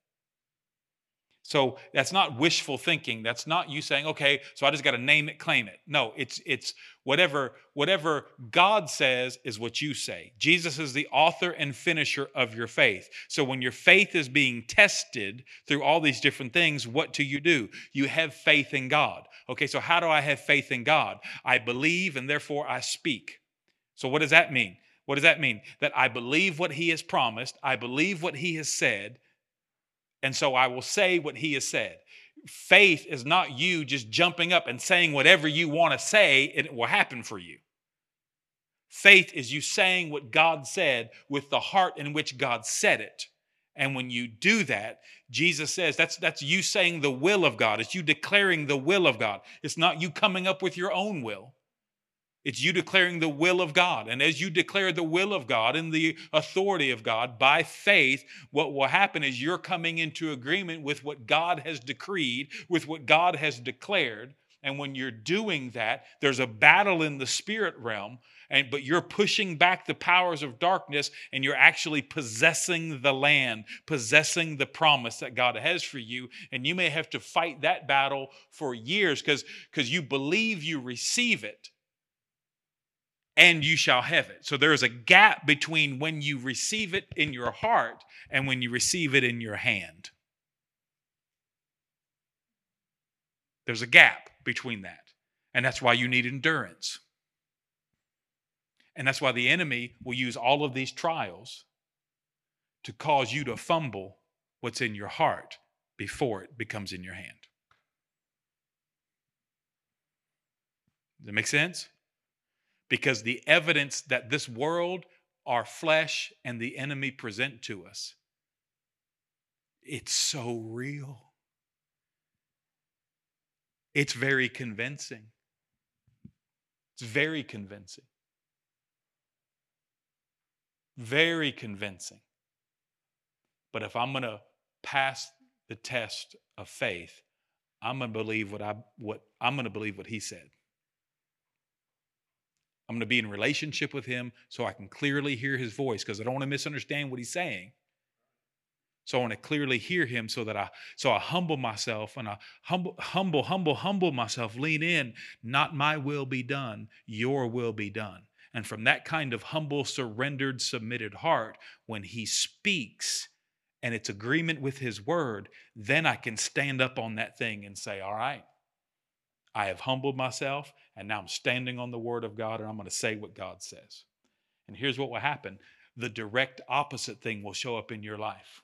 So that's not wishful thinking. That's not you saying, okay, so I just got to name it, claim it. No, it's it's whatever whatever God says is what you say. Jesus is the author and finisher of your faith. So when your faith is being tested through all these different things, what do you do? You have faith in God. Okay, so how do I have faith in God? I believe and therefore I speak. So what does that mean? What does that mean? That I believe what he has promised, I believe what he has said, and so I will say what he has said. Faith is not you just jumping up and saying whatever you want to say, and it will happen for you. Faith is you saying what God said with the heart in which God said it. And when you do that, Jesus says that's that's you saying the will of God. It's you declaring the will of God. It's not you coming up with your own will. It's you declaring the will of God. And as you declare the will of God and the authority of God by faith, what will happen is you're coming into agreement with what God has decreed, with what God has declared. And when you're doing that, there's a battle in the spirit realm, and but you're pushing back the powers of darkness and you're actually possessing the land, possessing the promise that God has for you. And you may have to fight that battle for years because because you believe you receive it and you shall have it. So there is a gap between when you receive it in your heart and when you receive it in your hand. There's a gap between that. And that's why you need endurance. And that's why the enemy will use all of these trials to cause you to fumble what's in your heart before it becomes in your hand. Does that make sense? Because the evidence that this world, our flesh, and the enemy present to us, it's so real. It's very convincing. It's very convincing. Very convincing. But if I'm going to pass the test of faith, I'm going to believe what I what I'm going to believe what he said. I'm going to be in relationship with him so I can clearly hear his voice because I don't want to misunderstand what he's saying. So I want to clearly hear him so that I so I humble myself and I humble humble humble humble myself lean in not my will be done your will be done. And from that kind of humble surrendered submitted heart when he speaks and it's agreement with his word then I can stand up on that thing and say all right I have humbled myself, and now I'm standing on the word of God, and I'm going to say what God says. And here's what will happen the direct opposite thing will show up in your life.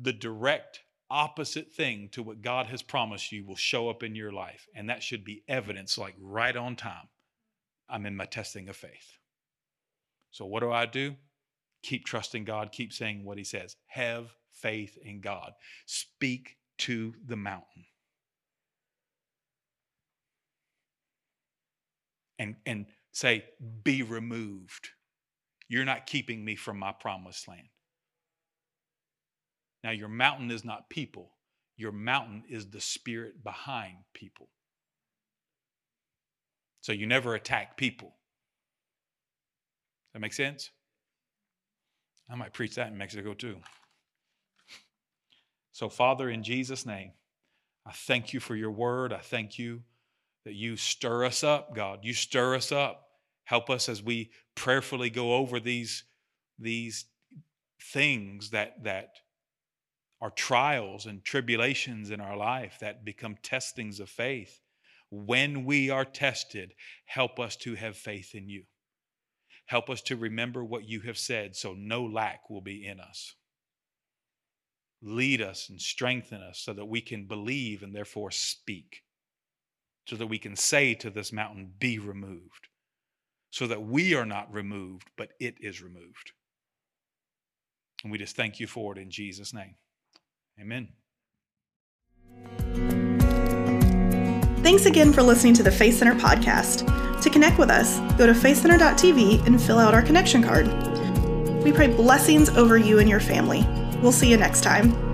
The direct opposite thing to what God has promised you will show up in your life. And that should be evidence, like right on time. I'm in my testing of faith. So, what do I do? Keep trusting God, keep saying what He says. Have faith in God. Speak to the mountain. And, and say, Be removed. You're not keeping me from my promised land. Now, your mountain is not people, your mountain is the spirit behind people. So you never attack people. Does that make sense? I might preach that in Mexico too. So, Father, in Jesus' name, I thank you for your word. I thank you that you stir us up, God. You stir us up. Help us as we prayerfully go over these, these things that, that are trials and tribulations in our life that become testings of faith. When we are tested, help us to have faith in you. Help us to remember what you have said so no lack will be in us. Lead us and strengthen us so that we can believe and therefore speak so that we can say to this mountain, Be removed, so that we are not removed, but it is removed. And we just thank you for it in Jesus' name. Amen. Thanks again for listening to the Faith Center podcast. To connect with us, go to faithcenter.tv and fill out our connection card. We pray blessings over you and your family. We'll see you next time.